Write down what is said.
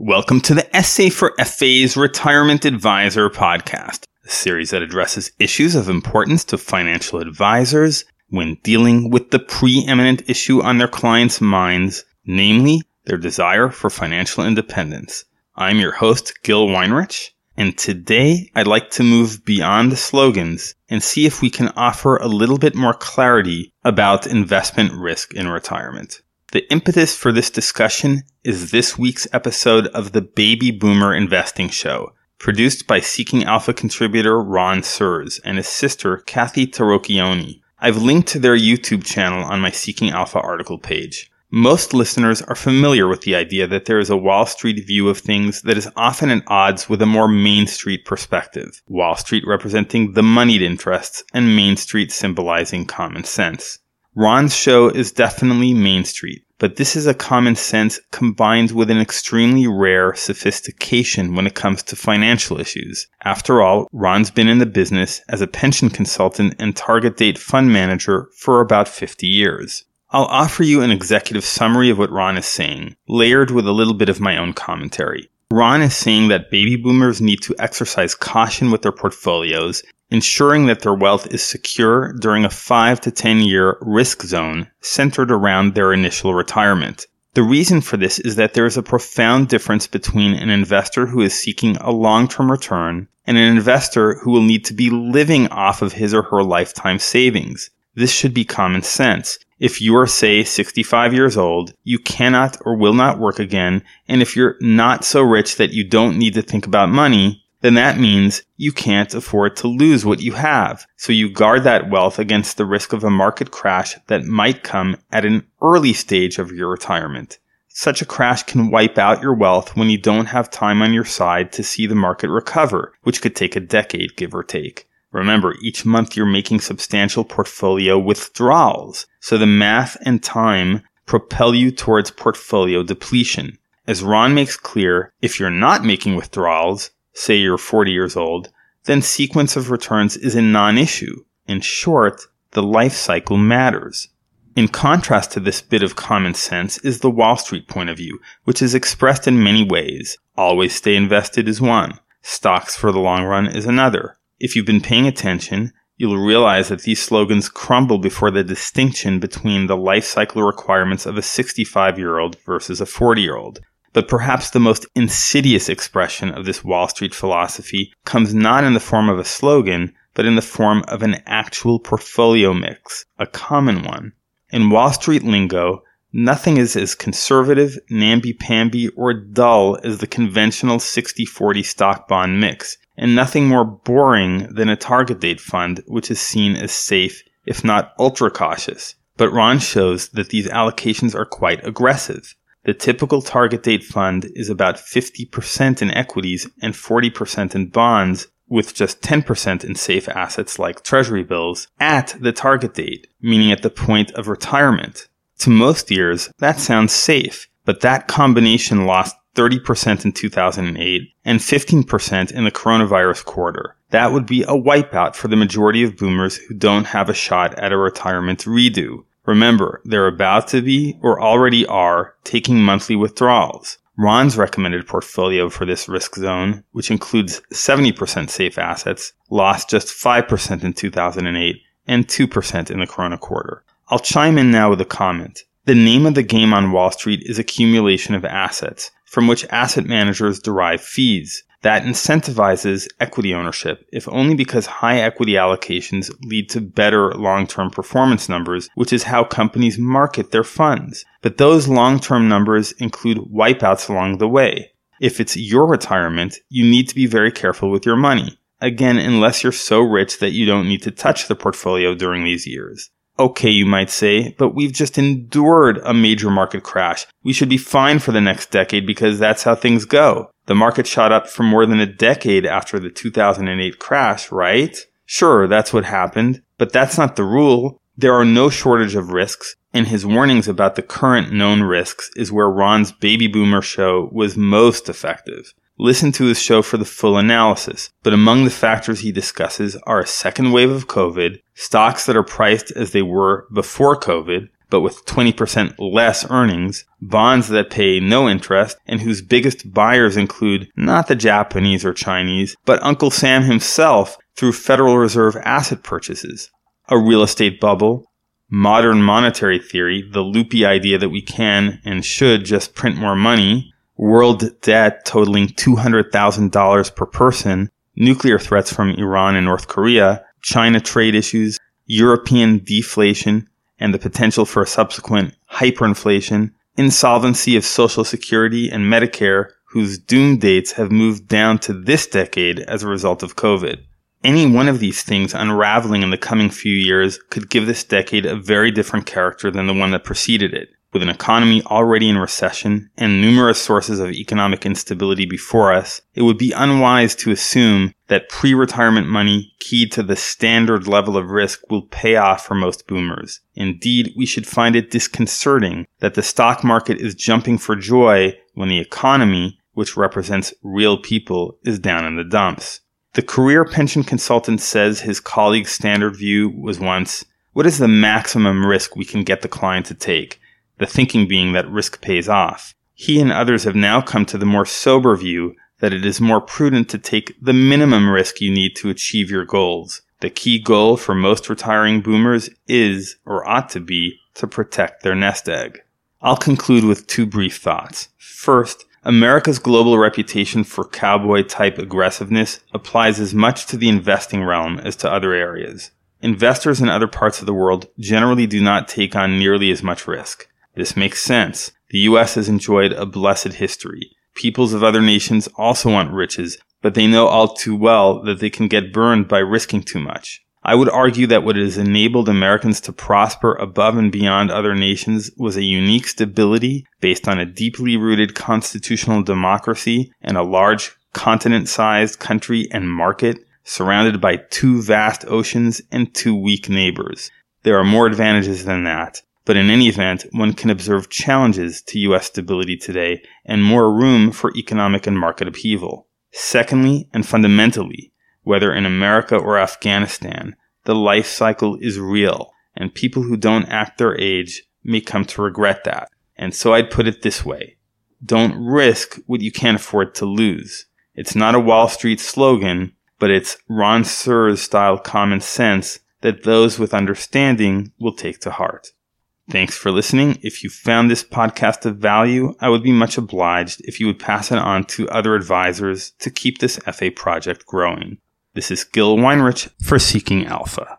Welcome to the SA for FA's Retirement Advisor podcast, a series that addresses issues of importance to financial advisors when dealing with the preeminent issue on their clients' minds, namely their desire for financial independence. I'm your host, Gil Weinrich, and today I'd like to move beyond the slogans and see if we can offer a little bit more clarity about investment risk in retirement. The impetus for this discussion is this week's episode of the Baby Boomer Investing Show, produced by Seeking Alpha contributor Ron Surz and his sister Kathy Tarochione. I've linked to their YouTube channel on my Seeking Alpha article page. Most listeners are familiar with the idea that there is a Wall Street view of things that is often at odds with a more Main Street perspective, Wall Street representing the moneyed interests and Main Street symbolizing common sense. Ron's show is definitely Main Street, but this is a common sense combined with an extremely rare sophistication when it comes to financial issues. After all, Ron's been in the business as a pension consultant and target date fund manager for about 50 years. I'll offer you an executive summary of what Ron is saying, layered with a little bit of my own commentary. Ron is saying that baby boomers need to exercise caution with their portfolios ensuring that their wealth is secure during a 5 to 10 year risk zone centered around their initial retirement. The reason for this is that there is a profound difference between an investor who is seeking a long-term return and an investor who will need to be living off of his or her lifetime savings. This should be common sense. If you are, say, 65 years old, you cannot or will not work again, and if you're not so rich that you don't need to think about money, then that means you can't afford to lose what you have. So you guard that wealth against the risk of a market crash that might come at an early stage of your retirement. Such a crash can wipe out your wealth when you don't have time on your side to see the market recover, which could take a decade, give or take. Remember, each month you're making substantial portfolio withdrawals, so the math and time propel you towards portfolio depletion. As Ron makes clear, if you're not making withdrawals, say you're 40 years old, then sequence of returns is a non-issue. In short, the life cycle matters. In contrast to this bit of common sense is the Wall Street point of view, which is expressed in many ways. Always stay invested is one. Stocks for the long run is another. If you've been paying attention, you'll realize that these slogans crumble before the distinction between the life cycle requirements of a 65 year old versus a 40 year old. But perhaps the most insidious expression of this Wall Street philosophy comes not in the form of a slogan, but in the form of an actual portfolio mix, a common one. In Wall Street lingo, nothing is as conservative, namby-pamby, or dull as the conventional 60-40 stock bond mix, and nothing more boring than a target date fund, which is seen as safe, if not ultra cautious. But Ron shows that these allocations are quite aggressive. The typical target date fund is about 50% in equities and 40% in bonds, with just 10% in safe assets like treasury bills at the target date, meaning at the point of retirement. To most years, that sounds safe, but that combination lost 30% in 2008 and 15% in the coronavirus quarter. That would be a wipeout for the majority of boomers who don't have a shot at a retirement redo. Remember, they're about to be or already are taking monthly withdrawals. Ron's recommended portfolio for this risk zone, which includes 70% safe assets, lost just 5% in 2008 and 2% in the Corona quarter. I'll chime in now with a comment. The name of the game on Wall Street is accumulation of assets, from which asset managers derive fees that incentivizes equity ownership, if only because high equity allocations lead to better long-term performance numbers, which is how companies market their funds. But those long-term numbers include wipeouts along the way. If it's your retirement, you need to be very careful with your money. Again, unless you're so rich that you don't need to touch the portfolio during these years. Okay, you might say, but we've just endured a major market crash. We should be fine for the next decade because that's how things go. The market shot up for more than a decade after the 2008 crash, right? Sure, that's what happened, but that's not the rule. There are no shortage of risks, and his warnings about the current known risks is where Ron's baby boomer show was most effective. Listen to his show for the full analysis, but among the factors he discusses are a second wave of COVID, stocks that are priced as they were before COVID, but with 20% less earnings, bonds that pay no interest, and whose biggest buyers include not the Japanese or Chinese, but Uncle Sam himself through Federal Reserve asset purchases. A real estate bubble, modern monetary theory, the loopy idea that we can and should just print more money, world debt totaling $200,000 per person, nuclear threats from Iran and North Korea, China trade issues, European deflation, and the potential for a subsequent hyperinflation, insolvency of Social Security and Medicare, whose doom dates have moved down to this decade as a result of COVID. Any one of these things unraveling in the coming few years could give this decade a very different character than the one that preceded it. With an economy already in recession and numerous sources of economic instability before us, it would be unwise to assume that pre-retirement money keyed to the standard level of risk will pay off for most boomers. Indeed, we should find it disconcerting that the stock market is jumping for joy when the economy, which represents real people, is down in the dumps. The career pension consultant says his colleague's standard view was once, what is the maximum risk we can get the client to take? The thinking being that risk pays off. He and others have now come to the more sober view that it is more prudent to take the minimum risk you need to achieve your goals. The key goal for most retiring boomers is, or ought to be, to protect their nest egg. I'll conclude with two brief thoughts. First, America's global reputation for cowboy type aggressiveness applies as much to the investing realm as to other areas. Investors in other parts of the world generally do not take on nearly as much risk. This makes sense. The US has enjoyed a blessed history. Peoples of other nations also want riches, but they know all too well that they can get burned by risking too much. I would argue that what has enabled Americans to prosper above and beyond other nations was a unique stability based on a deeply rooted constitutional democracy and a large continent sized country and market surrounded by two vast oceans and two weak neighbors. There are more advantages than that. But in any event, one can observe challenges to U.S. stability today and more room for economic and market upheaval. Secondly, and fundamentally, whether in America or Afghanistan, the life cycle is real, and people who don't act their age may come to regret that. And so I'd put it this way. Don't risk what you can't afford to lose. It's not a Wall Street slogan, but it's Ron Surz style common sense that those with understanding will take to heart. Thanks for listening. If you found this podcast of value, I would be much obliged if you would pass it on to other advisors to keep this FA project growing. This is Gil Weinrich for Seeking Alpha.